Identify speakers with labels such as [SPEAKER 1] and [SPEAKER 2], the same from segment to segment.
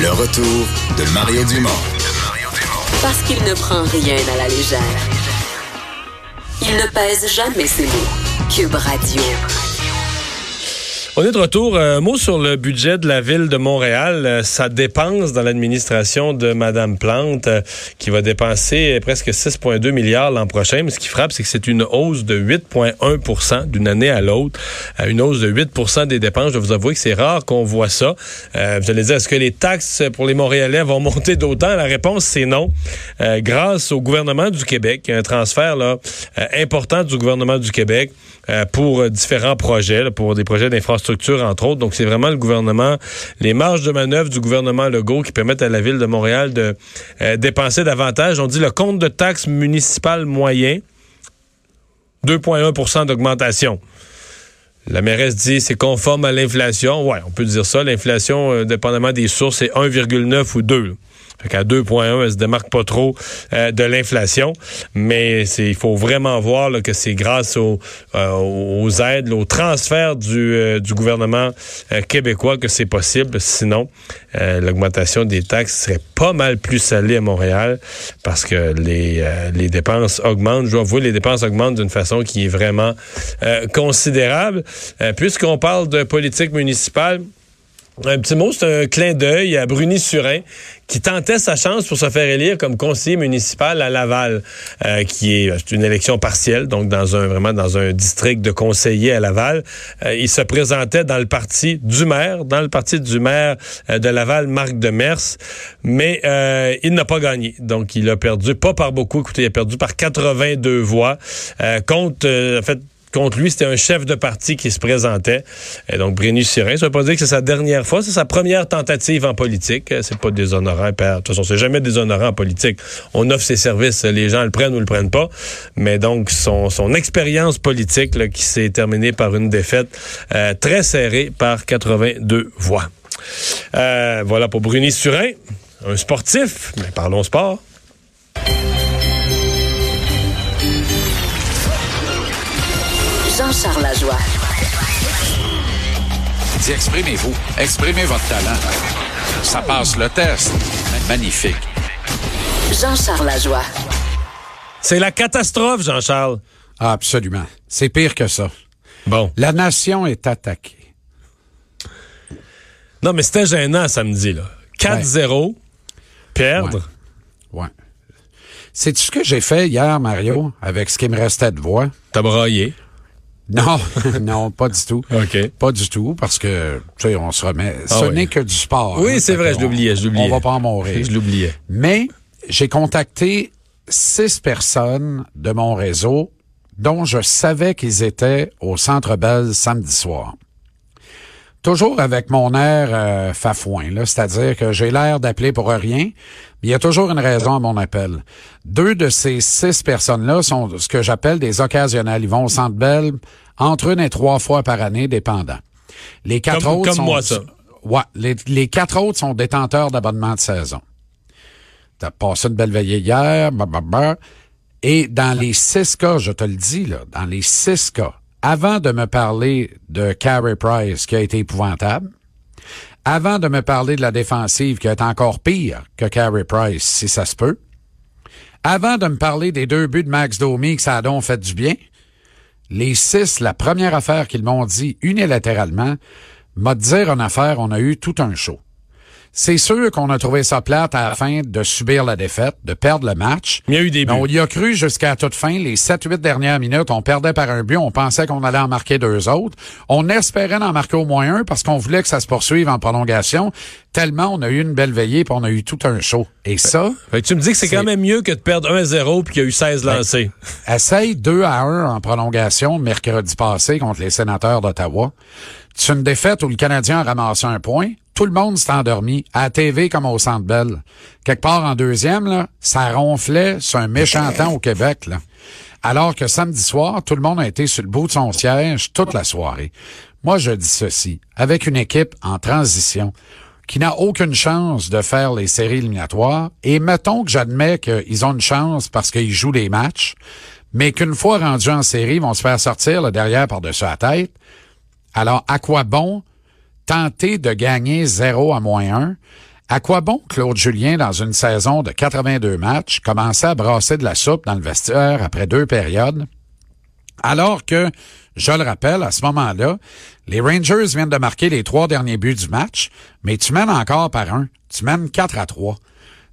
[SPEAKER 1] Le retour de Mario Dumont.
[SPEAKER 2] Parce qu'il ne prend rien à la légère. Il ne pèse jamais ses mots. Cube Radio.
[SPEAKER 3] On est de retour. Un mot sur le budget de la ville de Montréal. Euh, Ça dépense dans l'administration de Madame Plante, euh, qui va dépenser presque 6,2 milliards l'an prochain. Ce qui frappe, c'est que c'est une hausse de 8,1% d'une année à l'autre. Euh, Une hausse de 8% des dépenses. Je vais vous avouer que c'est rare qu'on voit ça. Euh, vous allez dire, est-ce que les taxes pour les Montréalais vont monter d'autant? La réponse, c'est non. Euh, grâce au gouvernement du Québec, un transfert là, euh, important du gouvernement du Québec euh, pour euh, différents projets, là, pour des projets d'infrastructure, entre autres. Donc, c'est vraiment le gouvernement, les marges de manœuvre du gouvernement Legault qui permettent à la ville de Montréal de euh, dépenser davantage. On dit le compte de taxes municipales moyen, 2,1% d'augmentation. La mairesse dit c'est conforme à l'inflation. Ouais, on peut dire ça. L'inflation, euh, dépendamment des sources, c'est 1,9 ou 2. Fait qu'à 2,1, elle se démarque pas trop euh, de l'inflation, mais il faut vraiment voir là, que c'est grâce aux, euh, aux aides, aux transferts du, euh, du gouvernement euh, québécois que c'est possible. Sinon, euh, l'augmentation des taxes serait pas mal plus salée à Montréal parce que les, euh, les dépenses augmentent. Je dois avouer, les dépenses augmentent d'une façon qui est vraiment considérable. Puisqu'on parle de politique municipale, un petit mot, c'est un clin d'œil à Bruni Surin qui tentait sa chance pour se faire élire comme conseiller municipal à Laval, euh, qui est c'est une élection partielle, donc dans un vraiment dans un district de conseillers à Laval. Euh, il se présentait dans le parti du maire, dans le parti du maire euh, de Laval, Marc Demers, mais euh, il n'a pas gagné. Donc il a perdu, pas par beaucoup, écoutez, il a perdu par 82 voix euh, contre, euh, en fait, Contre lui, c'était un chef de parti qui se présentait. Et donc, Brény Sirin, ça veut pas dire que c'est sa dernière fois, c'est sa première tentative en politique. Euh, C'est pas déshonorant. De toute façon, c'est jamais déshonorant en politique. On offre ses services, les gens le prennent ou le prennent pas. Mais donc, son, expérience politique, qui s'est terminée par une défaite euh, très serrée par 82 voix. Euh, voilà pour Bruni Surin, un sportif. Mais parlons sport.
[SPEAKER 2] Jean-Charles Lajoie.
[SPEAKER 4] Dis, exprimez-vous. Exprimez votre talent. Ça passe le test. Magnifique.
[SPEAKER 2] Jean-Charles Lajoie.
[SPEAKER 3] C'est la catastrophe, Jean-Charles.
[SPEAKER 5] Ah, absolument. C'est pire que ça.
[SPEAKER 3] Bon.
[SPEAKER 5] La nation est attaquée.
[SPEAKER 3] Non, mais c'était gênant samedi, là. 4-0, perdre.
[SPEAKER 5] Ouais. C'est ce que j'ai fait hier, Mario, avec ce qui me restait de voix?
[SPEAKER 3] T'as braillé.
[SPEAKER 5] Non, non, pas du tout.
[SPEAKER 3] OK.
[SPEAKER 5] Pas du tout, parce que, tu sais, on se remet. Ce
[SPEAKER 3] Ah oui.
[SPEAKER 5] n'est que du sport.
[SPEAKER 3] Oui,
[SPEAKER 5] hein,
[SPEAKER 3] c'est vrai, je l'oubliais, je l'oubliais.
[SPEAKER 5] On va pas en mourir.
[SPEAKER 3] Je l'oubliais.
[SPEAKER 5] Mais j'ai contacté six personnes de mon réseau dont je savais qu'ils étaient au Centre Bell samedi soir. Toujours avec mon air euh, fafouin, là, c'est-à-dire que j'ai l'air d'appeler pour rien, mais il y a toujours une raison à mon appel. Deux de ces six personnes-là sont ce que j'appelle des occasionnels. Ils vont au Centre Bell entre une et trois fois par année, dépendant. Les quatre
[SPEAKER 3] Comme-
[SPEAKER 5] autres
[SPEAKER 3] comme
[SPEAKER 5] sont...
[SPEAKER 3] moi, ça.
[SPEAKER 5] Ouais, les, les quatre autres sont détenteurs d'abonnement de saison. T'as passé une belle veillée hier, blablabla. Et dans les six cas, je te le dis, là, dans les six cas, avant de me parler de Carey Price, qui a été épouvantable, avant de me parler de la défensive, qui est encore pire que Carey Price, si ça se peut, avant de me parler des deux buts de Max Domi, que ça a donc fait du bien, les six, la première affaire qu'ils m'ont dit unilatéralement, m'a dit dire une affaire, on a eu tout un show. C'est sûr qu'on a trouvé ça plate à la fin de subir la défaite, de perdre le match.
[SPEAKER 3] Il y a eu des
[SPEAKER 5] Mais on
[SPEAKER 3] buts.
[SPEAKER 5] y a cru jusqu'à toute fin. Les 7-8 dernières minutes, on perdait par un but. On pensait qu'on allait en marquer deux autres. On espérait en marquer au moins un parce qu'on voulait que ça se poursuive en prolongation. Tellement on a eu une belle veillée puis on a eu tout un show. Et ça,
[SPEAKER 3] Fait tu me dis que c'est quand même mieux que de perdre 1-0 puis qu'il y a eu 16 lancés.
[SPEAKER 5] essaye 2 à 1 en prolongation mercredi passé contre les sénateurs d'Ottawa. C'est une défaite où le Canadien a ramassé un point. Tout le monde s'est endormi, à la TV comme au Centre Bell. Quelque part en deuxième, là, ça ronflait sur un méchant temps au Québec. Alors que samedi soir, tout le monde a été sur le bout de son siège toute la soirée. Moi, je dis ceci. Avec une équipe en transition, qui n'a aucune chance de faire les séries éliminatoires, et mettons que j'admets qu'ils ont une chance parce qu'ils jouent les matchs, mais qu'une fois rendus en série, ils vont se faire sortir derrière par-dessus la tête. Alors, à quoi bon tenter de gagner 0 à moins 1 À quoi bon Claude Julien, dans une saison de 82 matchs, commençait à brasser de la soupe dans le vestiaire après deux périodes, alors que, je le rappelle, à ce moment-là, les Rangers viennent de marquer les trois derniers buts du match, mais tu mènes encore par un. Tu mènes 4 à 3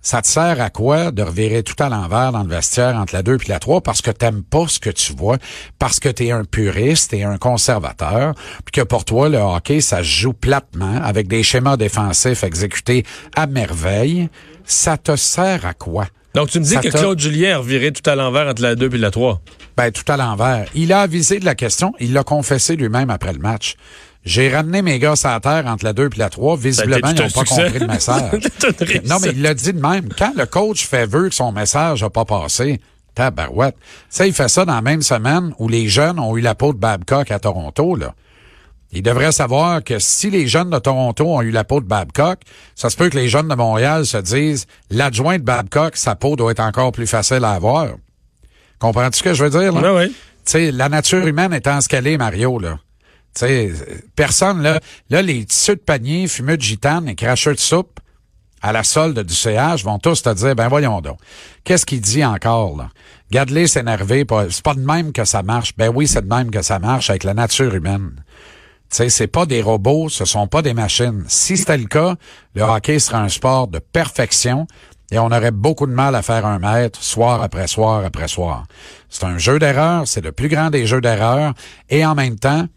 [SPEAKER 5] ça te sert à quoi de revirer tout à l'envers dans le vestiaire entre la 2 et la 3 parce que t'aimes pas ce que tu vois, parce que tu es un puriste et un conservateur, puis que pour toi, le hockey, ça se joue platement avec des schémas défensifs exécutés à merveille. Ça te sert à quoi?
[SPEAKER 3] Donc, tu me dis que Claude Julien a reviré tout à l'envers entre la 2 et la 3?
[SPEAKER 5] Ben, tout à l'envers. Il a avisé de la question. Il l'a confessé lui-même après le match. J'ai ramené mes gars à la terre entre la 2 et la 3. Visiblement, ils n'ont pas compris le message. non, mais il l'a dit de même. Quand le coach fait vœu que son message n'a pas passé, tabarouette. Ça, il fait ça dans la même semaine où les jeunes ont eu la peau de Babcock à Toronto, là. Il devrait savoir que si les jeunes de Toronto ont eu la peau de Babcock, ça se peut que les jeunes de Montréal se disent l'adjoint de Babcock, sa peau doit être encore plus facile à avoir. Comprends-tu ce que je veux dire? Là?
[SPEAKER 3] Oui, oui.
[SPEAKER 5] Tu sais, la nature humaine étant ce qu'elle est, Mario, là. Sais, personne, là, là, les tissus de panier, fumeux de gitane et cracheux de soupe à la solde du CH vont tous te dire, ben voyons donc, qu'est-ce qu'il dit encore, là? Garde-les s'énerver, c'est pas de même que ça marche. Ben oui, c'est de même que ça marche avec la nature humaine. Tu sais, c'est pas des robots, ce sont pas des machines. Si c'était le cas, le hockey serait un sport de perfection et on aurait beaucoup de mal à faire un mètre soir après soir après soir. C'est un jeu d'erreur, c'est le plus grand des jeux d'erreur et en même temps,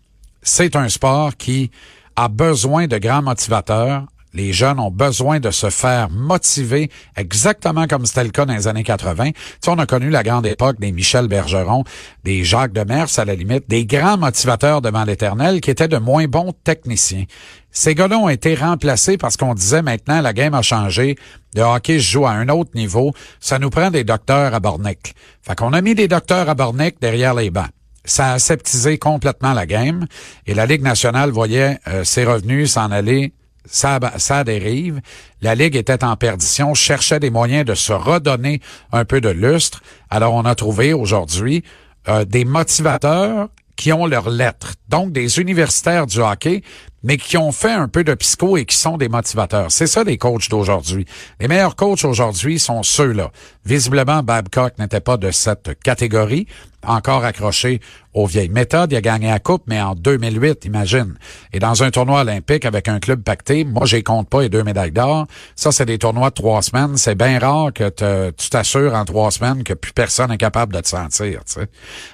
[SPEAKER 5] c'est un sport qui a besoin de grands motivateurs, les jeunes ont besoin de se faire motiver exactement comme c'était le cas dans les années 80. Tu sais, on a connu la grande époque des Michel Bergeron, des Jacques Demers à la limite, des grands motivateurs devant l'éternel qui étaient de moins bons techniciens. Ces gars-là ont été remplacés parce qu'on disait maintenant la game a changé, le hockey se joue à un autre niveau, ça nous prend des docteurs à Bornick. Fait qu'on a mis des docteurs à Bornick derrière les bancs ça a aseptisé complètement la game et la Ligue nationale voyait euh, ses revenus s'en aller ça, ça dérive. La Ligue était en perdition, cherchait des moyens de se redonner un peu de lustre. Alors, on a trouvé aujourd'hui euh, des motivateurs qui ont leurs lettres. Donc, des universitaires du hockey, mais qui ont fait un peu de psycho et qui sont des motivateurs. C'est ça les coachs d'aujourd'hui. Les meilleurs coachs aujourd'hui sont ceux-là. Visiblement, Babcock n'était pas de cette catégorie, encore accroché aux vieilles méthodes. Il a gagné la coupe, mais en 2008, imagine. Et dans un tournoi olympique avec un club pacté, moi, j'y compte pas les deux médailles d'or. Ça, c'est des tournois de trois semaines. C'est bien rare que tu t'assures en trois semaines que plus personne est capable de te sentir.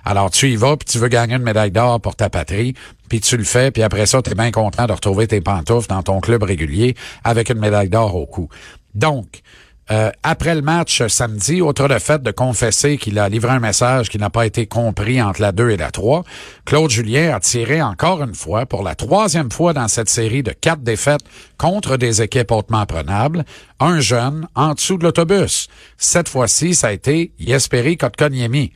[SPEAKER 5] Alors, tu y vas, puis tu veux gagner une médaille d'or pour ta patrie, puis tu le fais, puis après ça, tu es bien content de retrouver tes pantoufles dans ton club régulier avec une médaille d'or au cou. Donc, euh, après le match samedi, outre le fait de confesser qu'il a livré un message qui n'a pas été compris entre la 2 et la 3, Claude Julien a tiré encore une fois, pour la troisième fois dans cette série de quatre défaites contre des équipes hautement prenables, un jeune en dessous de l'autobus. Cette fois-ci, ça a été Yesperi Kotkaniemi.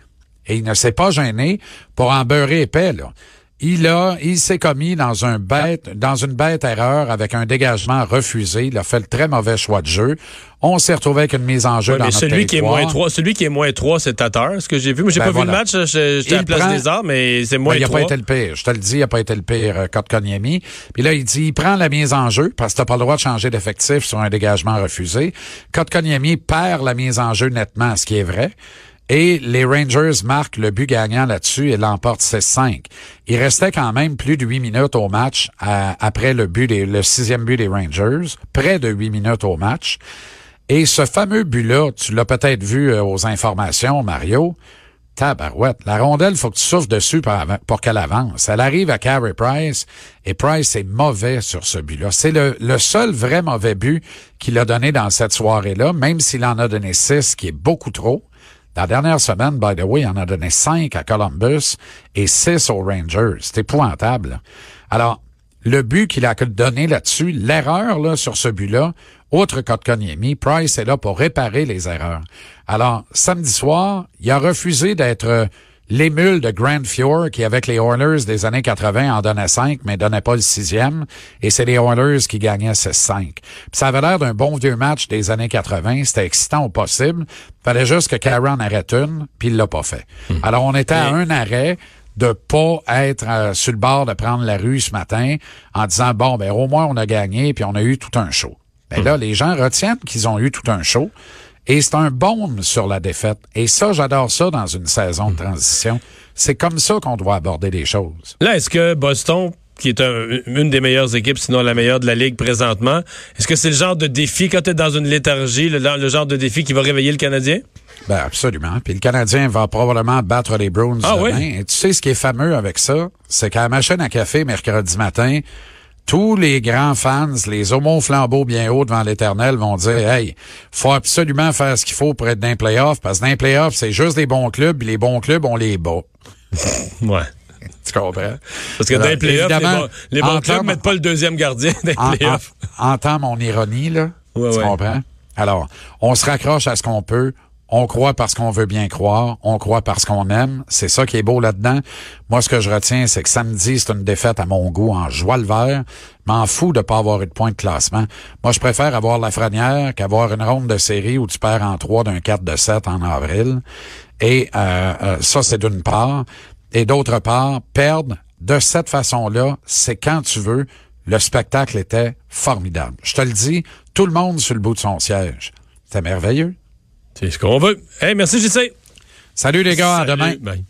[SPEAKER 5] Et il ne s'est pas gêné pour en beurrer épais, là il a, il s'est commis dans un bête, dans une bête erreur avec un dégagement refusé. Il a fait le très mauvais choix de jeu. On s'est retrouvé avec une mise en jeu dans mais
[SPEAKER 3] celui qui est moins 3, celui qui est moins 3, c'est Tatar, ce que j'ai vu? Moi, j'ai ben pas vu le match, j'étais à la place des arts, mais c'est moins ben,
[SPEAKER 5] il
[SPEAKER 3] 3.
[SPEAKER 5] Il a pas été le pire. Je te le dis, il a pas été le pire, euh, Kotkaniemi. Puis là, il dit, il prend la mise en jeu parce que t'as pas le droit de changer d'effectif sur un dégagement refusé. Kotkaniemi perd la mise en jeu nettement, ce qui est vrai. Et les Rangers marquent le but gagnant là-dessus et l'emportent 6-5. Il restait quand même plus de huit minutes au match après le but le sixième but des Rangers, près de huit minutes au match. Et ce fameux but-là, tu l'as peut-être vu euh, aux informations, Mario. Tabarouette. La rondelle, faut que tu souffles dessus pour, pour qu'elle avance. Elle arrive à Carey Price et Price est mauvais sur ce but-là. C'est le, le seul vrai mauvais but qu'il a donné dans cette soirée-là, même s'il en a donné six, qui est beaucoup trop. La dernière semaine, by the way, en a donné cinq à Columbus et six aux Rangers. C'est épouvantable. Alors, le but qu'il a donné là-dessus, l'erreur là, sur ce but-là, autre Kotkaniemi, Price est là pour réparer les erreurs. Alors, samedi soir, il a refusé d'être l'émule de Grand Fjord qui, avec les Oilers des années 80, en donnait 5, mais donnait pas le sixième. Et c'est les Oilers qui gagnaient 6-5. Ça avait l'air d'un bon vieux match des années 80. C'était excitant au possible. Fallait juste que Karen arrête une, puis il l'a pas fait. Hmm. Alors, on était à un arrêt de pas être euh, sur le bord de prendre la rue ce matin en disant, bon, ben au moins on a gagné, puis on a eu tout un show. Ben là, les gens retiennent qu'ils ont eu tout un show. Et c'est un baume sur la défaite. Et ça, j'adore ça dans une saison de transition. C'est comme ça qu'on doit aborder les choses.
[SPEAKER 3] Là, est-ce que Boston qui est un- une des meilleures équipes, sinon la meilleure de la Ligue présentement. Est-ce que c'est le genre de défi, quand tu es dans une léthargie, le, le genre de défi qui va réveiller le Canadien?
[SPEAKER 5] Ben absolument. Puis le Canadien va probablement battre les Bruins
[SPEAKER 3] Ah
[SPEAKER 5] demain.
[SPEAKER 3] oui?
[SPEAKER 5] Et tu sais ce qui est fameux avec ça, c'est qu'à la machine à café mercredi matin, tous les grands fans, les homos flambeaux bien hauts devant l'éternel vont dire Hey, faut absolument faire ce qu'il faut pour être dans les playoffs, parce que dans les playoffs, c'est juste des bons clubs, puis les bons clubs, on les bat.
[SPEAKER 3] Ouais.
[SPEAKER 5] Tu comprends?
[SPEAKER 3] Parce que dans les
[SPEAKER 5] Alors,
[SPEAKER 3] playoffs, les bons, les bons
[SPEAKER 5] en
[SPEAKER 3] clubs
[SPEAKER 5] termes-
[SPEAKER 3] mettent pas le deuxième gardien dans
[SPEAKER 5] En-
[SPEAKER 3] les playoffs.
[SPEAKER 5] en- entends mon ironie, là.
[SPEAKER 3] Ouais,
[SPEAKER 5] tu
[SPEAKER 3] ouais.
[SPEAKER 5] comprends? Alors, on se raccroche à ce qu'on peut. On croit parce qu'on veut bien croire. On croit parce qu'on aime. C'est ça qui est beau là-dedans. Moi, ce que je retiens, c'est que samedi, c'est une défaite à mon goût en joie le vert. M'en fous de pas avoir eu de point de classement. Moi, je préfère avoir la franière qu'avoir une ronde de série où tu perds en 3 d'un 4 de 7 en avril. Et euh, euh, ça, c'est d'une part. Et d'autre part, perdre de cette façon-là, c'est quand tu veux. Le spectacle était formidable. Je te le dis, tout le monde sur le bout de son siège. C'était merveilleux.
[SPEAKER 3] C'est ce qu'on veut. Hey, merci, JC.
[SPEAKER 5] Salut les gars, à demain.
[SPEAKER 3] Bye.